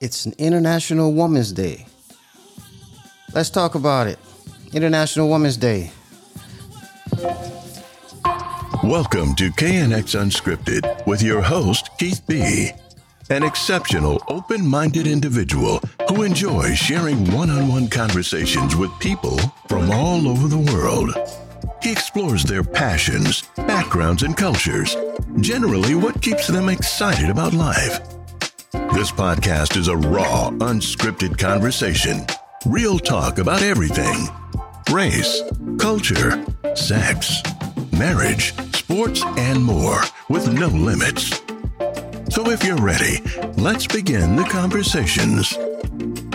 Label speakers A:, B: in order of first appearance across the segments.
A: It's an International Women's Day. Let's talk about it. International Women's Day.
B: Welcome to K&X Unscripted with your host, Keith B. An exceptional, open minded individual who enjoys sharing one on one conversations with people from all over the world. He explores their passions, backgrounds, and cultures, generally, what keeps them excited about life. This podcast is a raw, unscripted conversation, real talk about everything race, culture, sex, marriage, sports, and more with no limits. So if you're ready, let's begin the conversations.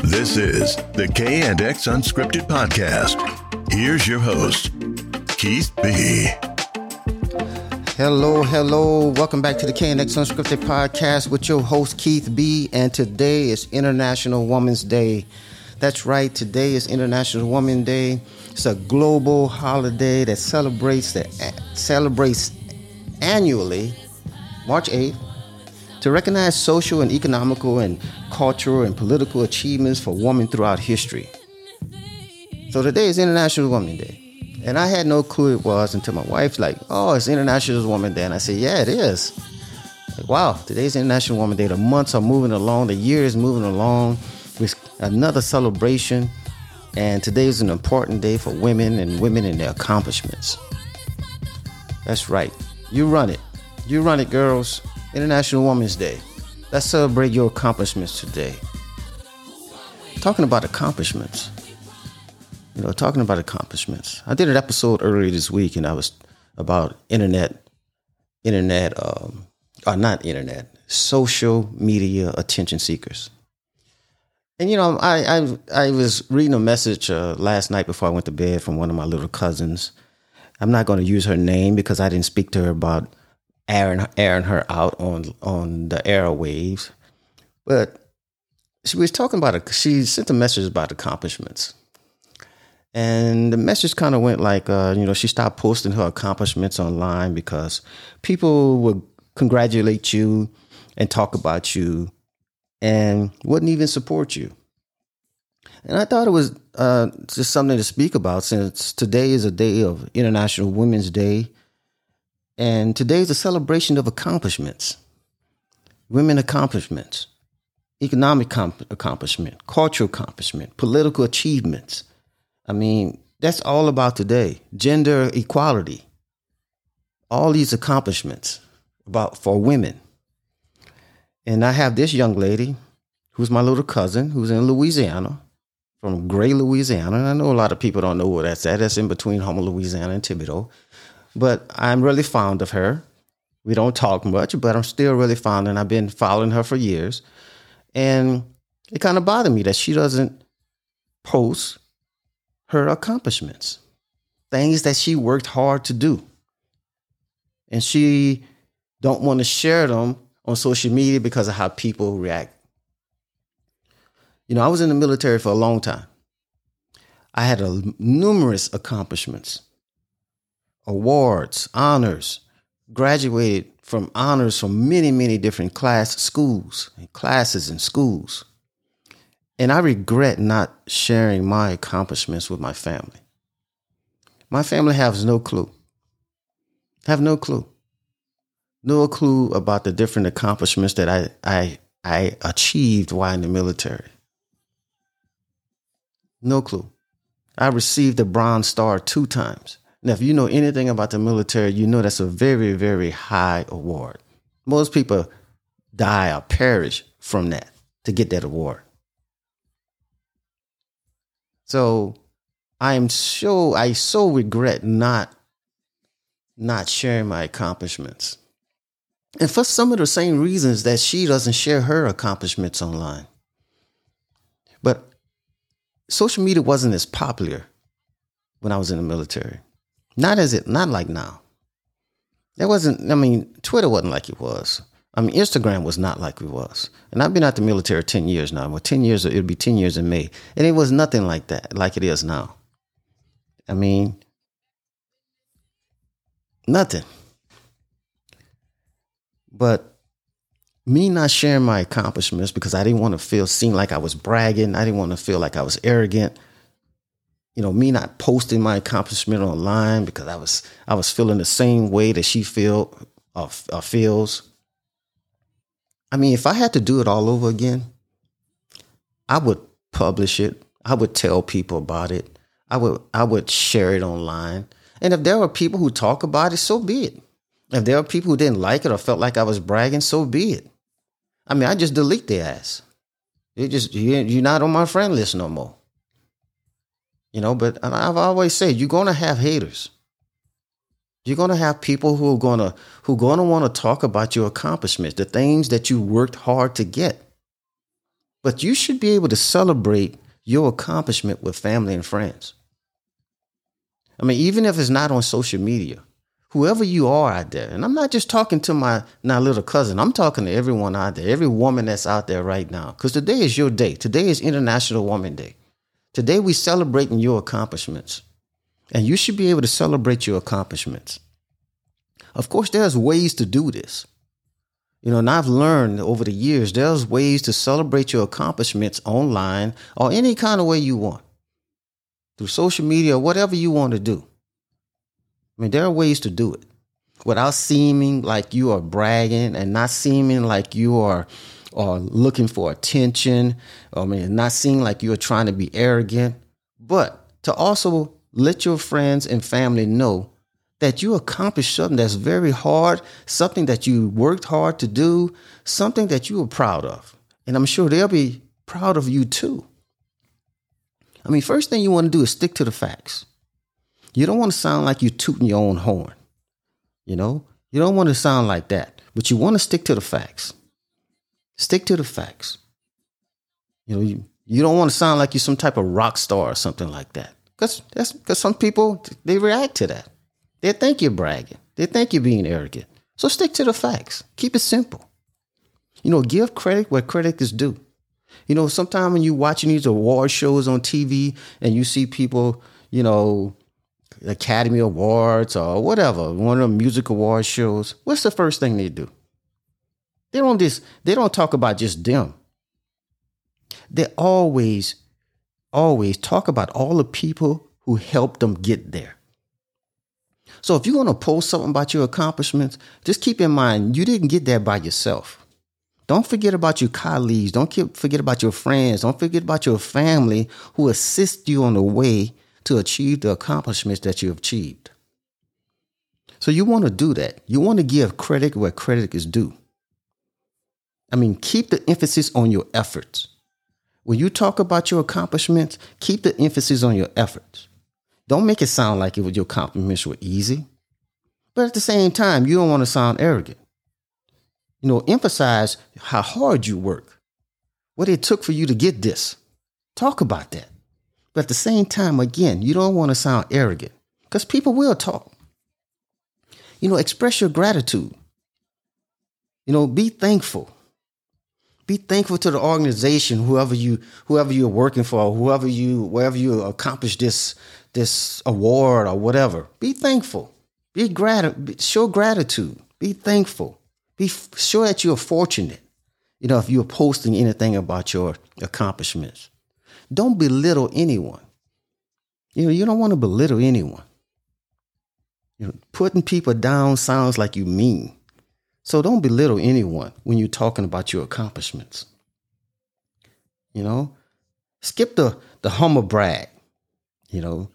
B: This is the K and X Unscripted Podcast. Here's your host, Keith B.
A: Hello, hello. Welcome back to the K&X Unscripted Podcast with your host, Keith B. And today is International Women's Day. That's right, today is International Women's Day. It's a global holiday that celebrates that celebrates annually, March 8th, to recognize social and economical and cultural and political achievements for women throughout history. So today is International Women's Day. And I had no clue it was until my wife's like, oh, it's International Women's Day. And I said, yeah, it is. Like, wow, today's International Women's Day. The months are moving along, the year is moving along with another celebration. And today is an important day for women and women and their accomplishments. That's right. You run it. You run it, girls. International Women's Day. Let's celebrate your accomplishments today. Talking about accomplishments you know, talking about accomplishments. I did an episode earlier this week, and I was about internet, internet, um, or not internet, social media attention seekers. And you know, I I, I was reading a message uh, last night before I went to bed from one of my little cousins. I'm not going to use her name because I didn't speak to her about airing airing her out on on the airwaves, but she was talking about it. She sent a message about accomplishments and the message kind of went like, uh, you know, she stopped posting her accomplishments online because people would congratulate you and talk about you and wouldn't even support you. And I thought it was uh, just something to speak about since today is a day of International Women's Day. And today is a celebration of accomplishments, women accomplishments, economic comp- accomplishment, cultural accomplishment, political achievements I mean, that's all about today. Gender equality. All these accomplishments about for women. And I have this young lady who's my little cousin who's in Louisiana, from Gray, Louisiana. And I know a lot of people don't know where that's at. That's in between Houma, Louisiana and Thibodaux. But I'm really fond of her. We don't talk much, but I'm still really fond, and I've been following her for years. And it kind of bothered me that she doesn't post her accomplishments, things that she worked hard to do. And she don't want to share them on social media because of how people react. You know, I was in the military for a long time. I had a, numerous accomplishments, awards, honors, graduated from honors from many, many different class schools, and classes and schools. And I regret not sharing my accomplishments with my family. My family has no clue. Have no clue. No clue about the different accomplishments that I I I achieved while in the military. No clue. I received the Bronze Star two times. Now, if you know anything about the military, you know that's a very, very high award. Most people die or perish from that to get that award. So I am so I so regret not not sharing my accomplishments. And for some of the same reasons that she doesn't share her accomplishments online. But social media wasn't as popular when I was in the military. Not as it not like now. That wasn't I mean, Twitter wasn't like it was. I mean, Instagram was not like it was. And I've been out the military 10 years now. Well, 10 years, it'll be 10 years in May. And it was nothing like that, like it is now. I mean, nothing. But me not sharing my accomplishments because I didn't want to feel seem like I was bragging. I didn't want to feel like I was arrogant. You know, me not posting my accomplishment online because I was I was feeling the same way that she feel or, or feels. I mean, if I had to do it all over again, I would publish it. I would tell people about it. I would I would share it online. And if there were people who talk about it, so be it. If there were people who didn't like it or felt like I was bragging, so be it. I mean, I just delete their ass. You just you're not on my friend list no more. You know, but I've always said you're gonna have haters. You're gonna have people who are gonna who gonna want to talk about your accomplishments, the things that you worked hard to get. But you should be able to celebrate your accomplishment with family and friends. I mean, even if it's not on social media, whoever you are out there, and I'm not just talking to my now little cousin, I'm talking to everyone out there, every woman that's out there right now, because today is your day. Today is International Woman Day. Today we celebrating your accomplishments, and you should be able to celebrate your accomplishments. Of course, there's ways to do this. You know, and I've learned over the years there's ways to celebrate your accomplishments online or any kind of way you want through social media or whatever you want to do. I mean, there are ways to do it without seeming like you are bragging and not seeming like you are or looking for attention. I mean, not seeming like you're trying to be arrogant, but to also let your friends and family know that you accomplished something that's very hard, something that you worked hard to do, something that you are proud of. And I'm sure they'll be proud of you too. I mean, first thing you want to do is stick to the facts. You don't want to sound like you're tooting your own horn. You know, you don't want to sound like that, but you want to stick to the facts. Stick to the facts. You know, you, you don't want to sound like you're some type of rock star or something like that. Because that's because some people they react to that. They think you're bragging. They think you're being arrogant. So stick to the facts. Keep it simple. You know, give credit where credit is due. You know, sometimes when you're watching these award shows on TV and you see people, you know, Academy Awards or whatever, one of the music award shows, what's the first thing they do? They don't just they don't talk about just them. They always, always talk about all the people who helped them get there. So if you're going to post something about your accomplishments, just keep in mind you didn't get there by yourself. Don't forget about your colleagues. Don't forget about your friends. Don't forget about your family who assist you on the way to achieve the accomplishments that you have achieved. So you want to do that. You want to give credit where credit is due. I mean, keep the emphasis on your efforts. When you talk about your accomplishments, keep the emphasis on your efforts. Don't make it sound like it was your accomplishments were easy. But at the same time, you don't want to sound arrogant. You know, emphasize how hard you work, what it took for you to get this. Talk about that. But at the same time, again, you don't want to sound arrogant because people will talk. You know, express your gratitude. You know, be thankful. Be thankful to the organization, whoever you whoever you're working for, whoever you wherever you accomplish this this award or whatever. Be thankful. Be grat show gratitude. Be thankful. Be sure that you're fortunate. You know, if you're posting anything about your accomplishments. Don't belittle anyone. You know, you don't want to belittle anyone. You know, putting people down sounds like you mean. So don't belittle anyone when you're talking about your accomplishments. You know, skip the the humble brag. You know,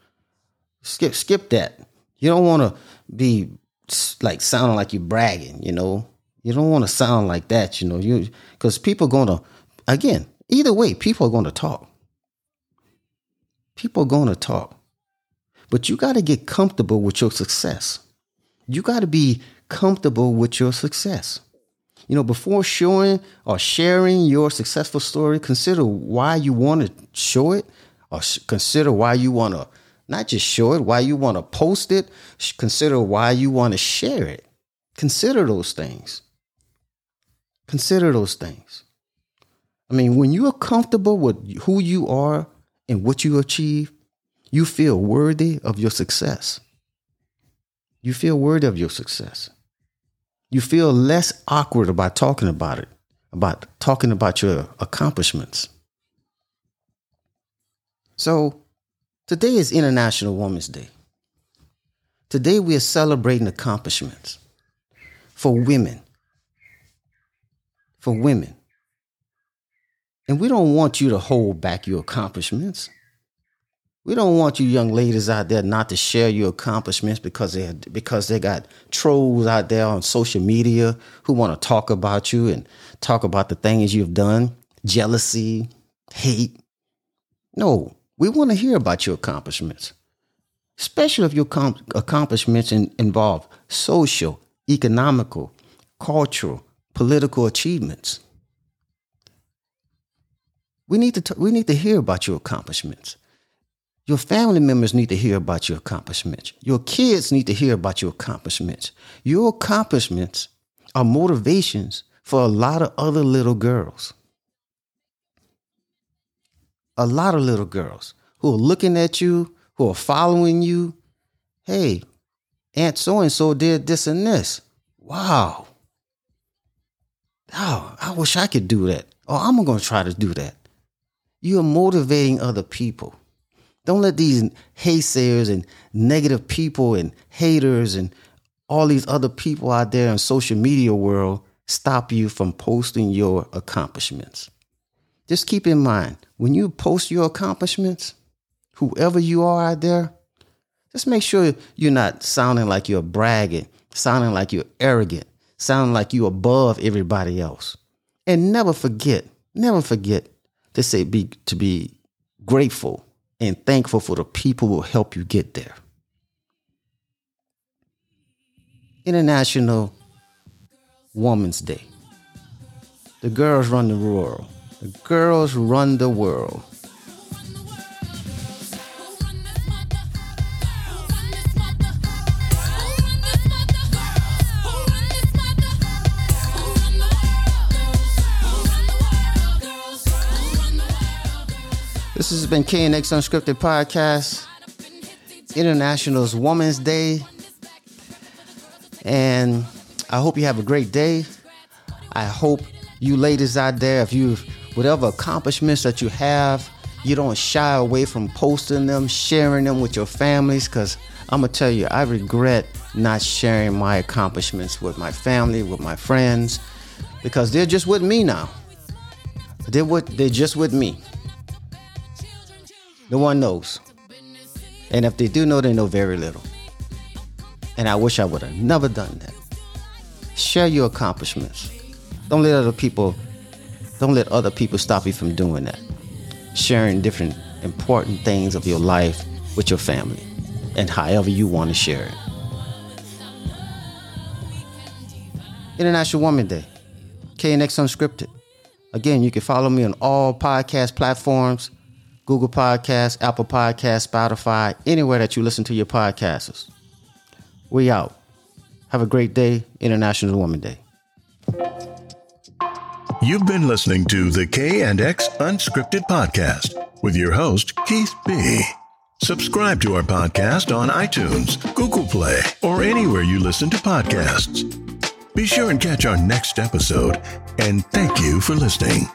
A: skip skip that. You don't want to be like sounding like you're bragging. You know, you don't want to sound like that. You know, you because people gonna again either way, people are to talk. People are to talk. But you got to get comfortable with your success. You got to be comfortable with your success. You know, before showing or sharing your successful story, consider why you want to show it or consider why you want to not just show it, why you want to post it, consider why you want to share it. Consider those things. Consider those things. I mean, when you are comfortable with who you are and what you achieve, you feel worthy of your success. You feel worthy of your success. You feel less awkward about talking about it about talking about your accomplishments. So, today is International Women's Day. Today we are celebrating accomplishments for women. For women. And we don't want you to hold back your accomplishments. We don't want you young ladies out there not to share your accomplishments because they because they got trolls out there on social media who want to talk about you and talk about the things you've done, jealousy, hate. No, we want to hear about your accomplishments especially if your com- accomplishments in, involve social, economical, cultural, political achievements. We need to t- we need to hear about your accomplishments. Your family members need to hear about your accomplishments. Your kids need to hear about your accomplishments. Your accomplishments are motivations for a lot of other little girls. A lot of little girls who are looking at you who are following you. Hey, Aunt so and so did this and this. Wow. Oh, I wish I could do that. Oh, I'm going to try to do that. You are motivating other people. Don't let these haysayers and negative people and haters and all these other people out there in social media world stop you from posting your accomplishments. Just keep in mind, when you post your accomplishments, whoever you are out there, just make sure you're not sounding like you're bragging, sounding like you're arrogant, sounding like you're above everybody else. And never forget, never forget to say be to be grateful and thankful for the people who help you get there. International Women's Day. The girls run the world. The girls run the world. This has been K&X Unscripted Podcast, International's Women's Day. And I hope you have a great day. I hope you ladies out there, if you, whatever accomplishments that you have, you don't shy away from posting them, sharing them with your families. Because I'm to tell you, I regret not sharing my accomplishments with my family, with my friends, because they're just with me now. They're, with, they're just with me. No one knows. And if they do know, they know very little. And I wish I would have never done that. Share your accomplishments. Don't let other people don't let other people stop you from doing that. Sharing different important things of your life with your family and however you want to share it. International Woman Day. K&X Unscripted. Again, you can follow me on all podcast platforms Google Podcasts, Apple Podcasts, Spotify, anywhere that you listen to your podcasts. We out. Have a great day, International Woman Day.
B: You've been listening to the K and X Unscripted Podcast with your host, Keith B. Subscribe to our podcast on iTunes, Google Play, or anywhere you listen to podcasts. Be sure and catch our next episode, and thank you for listening.